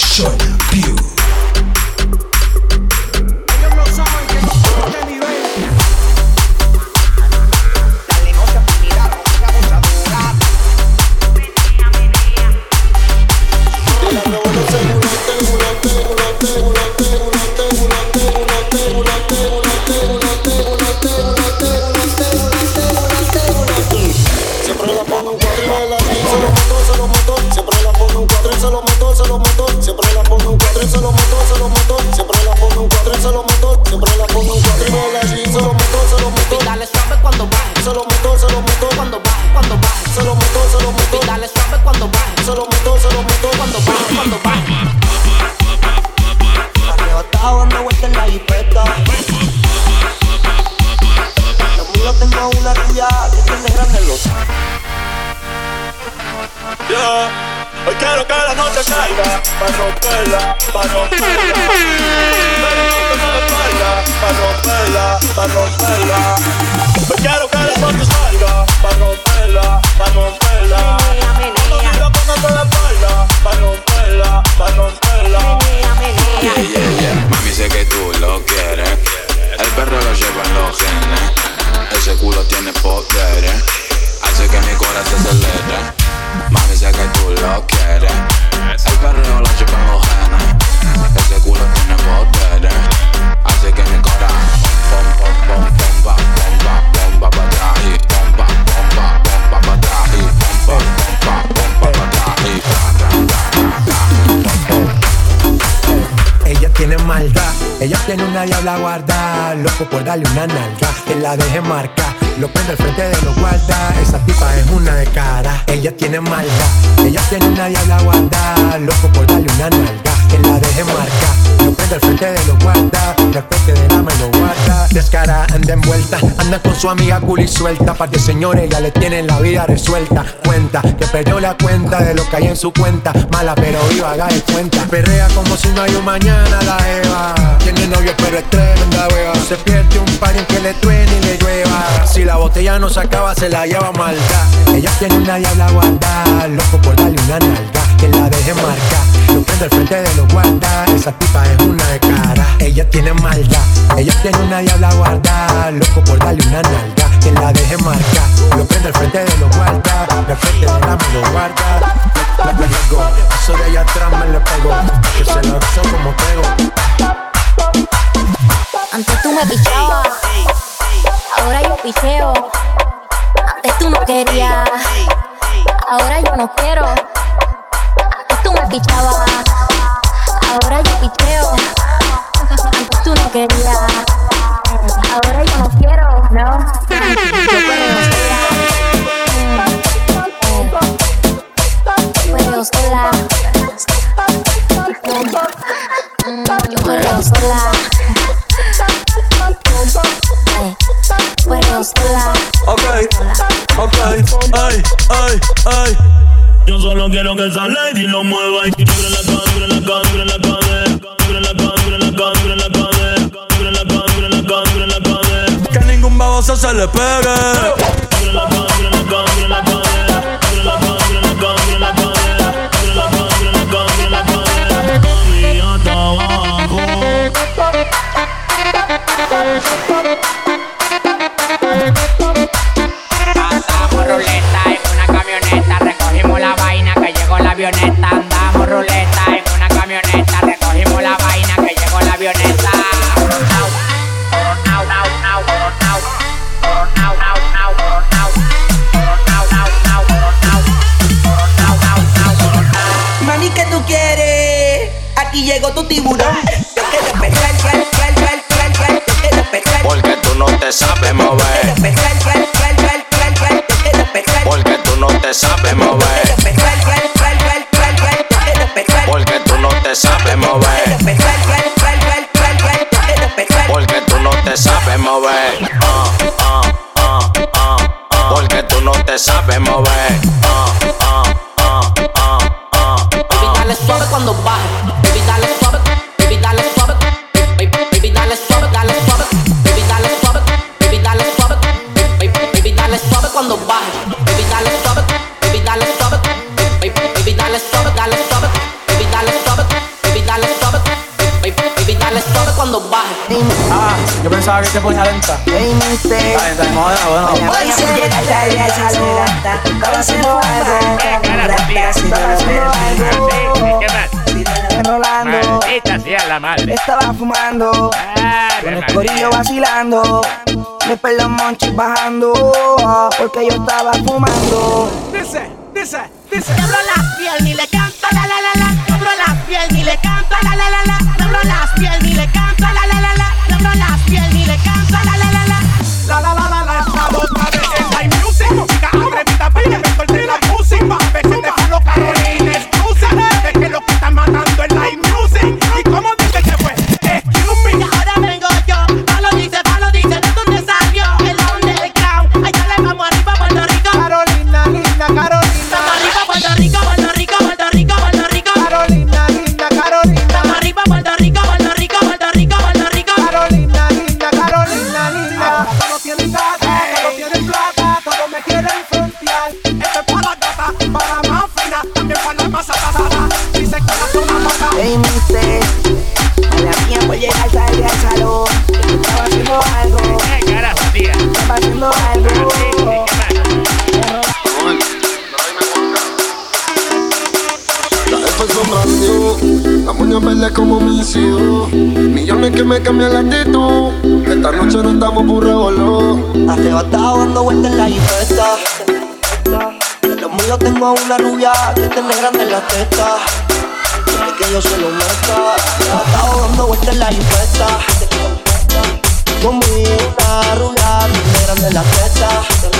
Show. Hoy quiero que la noche caiga, para romperla, para romperla. Para romperla, para romperla. Hoy quiero que la noche salga, para romperla, para romperla. Ella tiene una diabla guarda, loco por darle una nalga, que la deje marca. Lo prende al frente de los guarda, esa tipa es una de cara, ella tiene malva. Ella tiene una diabla guarda, loco por darle una nalga, que la deje marca su amiga cool y suelta. Par de señores ya le tienen la vida resuelta. Cuenta que perdió la cuenta de lo que hay en su cuenta. Mala pero viva, haga de cuenta. Perrea como si no hay un mañana la Eva. Tiene novio pero es tremenda wea. Se pierde un par en que le truene y le llueva. Si la botella no se acaba, se la lleva maldad. Ella tiene una diabla guardada. Loco por darle una nalga. Que la deje marcar. Lo prende al frente de los guardas. Esa tipa es una de cara. Ella tiene maldad. Ella tiene una diabla guardada. Loco por darle una nalga. Que la deje marcar. Lo prende al frente de los guardas. Al frente de la me lo guarda. Me llegó. Eso de allá atrás me le pegó. Que se lo hizo como pego. Antes tú me pichabas. Ahora yo picheo. Antes tú no querías. Ahora yo no quiero pichabas. Ahora yo picheo. Antes tú no querías. Ahora yo no quiero, no. Yo sola. Yo sola. Puedo sola. Ok, ok, ay, ay, ay. Yo solo quiero que esa lady lo mueva y la cadera, la cadera, la cadera, libre la cadera, la cadera, la cadera, la cadera, la cadera, la cadera. Que ningún baboso se le pegue. Libre la cadera, la cadera, la cadera, avioneta. Andamos ruleta en una camioneta, recogimos la vaina que llegó la avioneta. Mami, ¿qué tú quieres? Aquí llegó tu tiburón. Yo quiero pescar, pescar. Porque tú no te sabes mover. Yo pensaba que te ponía lenta. Ey, mister. Está bien, bueno, bueno. Voy a llegar tarde a esa lata. Estaba haciendo algo. Estaba haciendo algo. ¿Qué más? Rolando. Maldita sea la madre. Estaba fumando. Con el corillo vacilando. Después los monchis bajando. Porque yo estaba fumando. Dice, dice, dice. Abro las piel ni le canto la la la la. Son brand new, la moña verde como mi cielo. Millones que me cambian la actitud. Esta noche no estamos por revolver. Arrebatado dando vueltas en la jipeta. Los míos tengo a una rubia que tiene grande en la teta. Quiere que yo se lo meta. Arrebatado dando vueltas en la jipeta. Conmigo una rubia que tiene grande en la teta.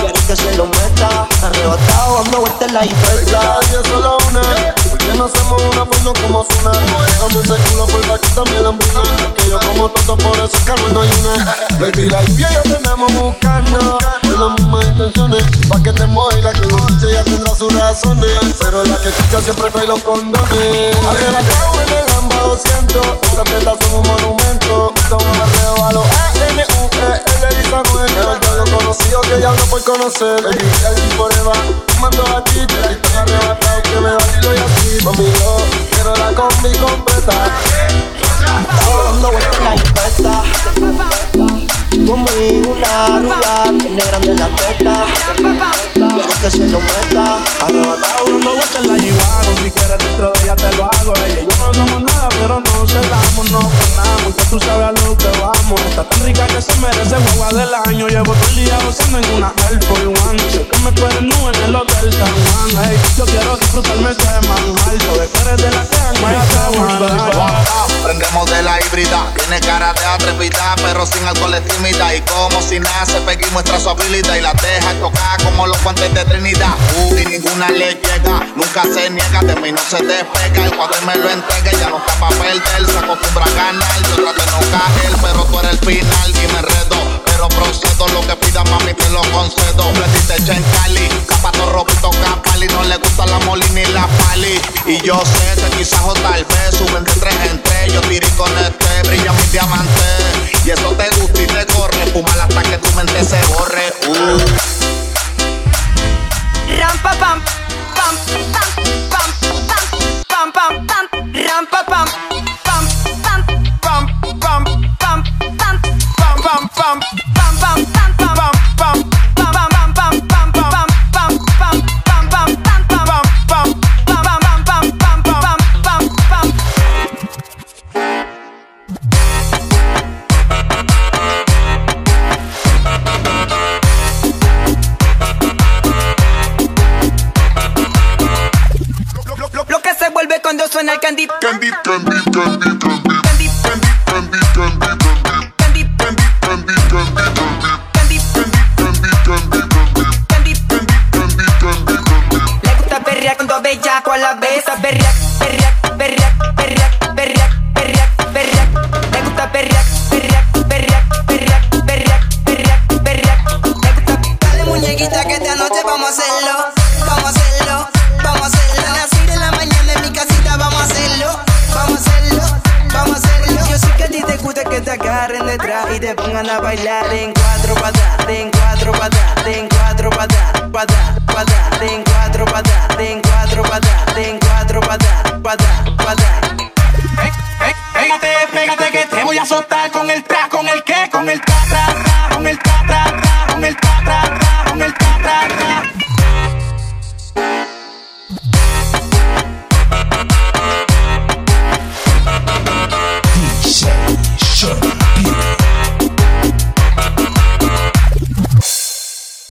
Quiere que se lo meta. Arrebatado dando vueltas en la cada día solo una. ¿Por qué no hacemos una pues no como una? Dame ese culo por también la hambruna. Que yo como todo por eso calma no hay una. Baby, la y yo tenemos buscando. Con las mismas intenciones. Pa' que te mueva la que no ya tendrá sus razones. Pero la que escucha siempre trae los condones. Arrebatado en el Lamba 200. Esta no por conocer. Baby, el forever. Mando a ti, te la están arrebatado que me vacilo y así. Mami, yo quiero la combi completa. Estaba dando vueltas en la jipeta. Conmigo una rubia tiene grande la teta. Quiere que se lo meta. No frenamos, que tú sabes a lo que vamos. Está tan rica que se merece guagua del año. Llevo todo el día gozando en una Air Force One. Sé que me esperen nube en el hotel San Juan. Yo quiero disfrutarme ese manjar Sobre que eres de la que Prendemos de la híbrida, tiene cara de atrevida, pero sin alcohol es tímida. Y como si nace, Peggy muestra su habilidad. Y la deja tocar como los guantes de Trinidad. Uh, y ninguna le llega, nunca se niega, de mí no se despega. El cuadro me lo entrega, ya no está pa' perder, se acostumbra ganar. Yo de no caer, pero tú eres el final y me enredo. Pero procedo, lo que pida mami te lo concedo. Fletite en Cali, capato ropito capali, no le gusta la moli ni la pali. Y yo sé que quizás o tal vez suben de tres en tres. Yo tiré con este, brilla mi diamante. Y eso te gusta y te corre, fumar hasta que tu mente se borre. Uh. Ram pa pam pam pam pam pam pam pam pam ram cuando bellaco a la vez. Perrear, perrear, perrear, perrear, perrear, perrear, perrear. Le gusta perrear, perrear, perrear, perrear, perrear, perrear, perrear. Le gusta. Dale muñequita que esta noche vamos a hacerlo, vamos a hacerlo, vamos a hacerlo. A las 6 de la mañana mi casita vamos a hacerlo, vamos a hacerlo, vamos a hacerlo. Yo sé que a ti te gusta que te agarren detrás y te pongan a bailar en cuatro patas, en cuatro patas, en cuatro patas, patas, patas, en cuatro patas, en cuatro cuatro para atrás, cuatro para atrás, para. Pégate, pégate que te voy a soltar con el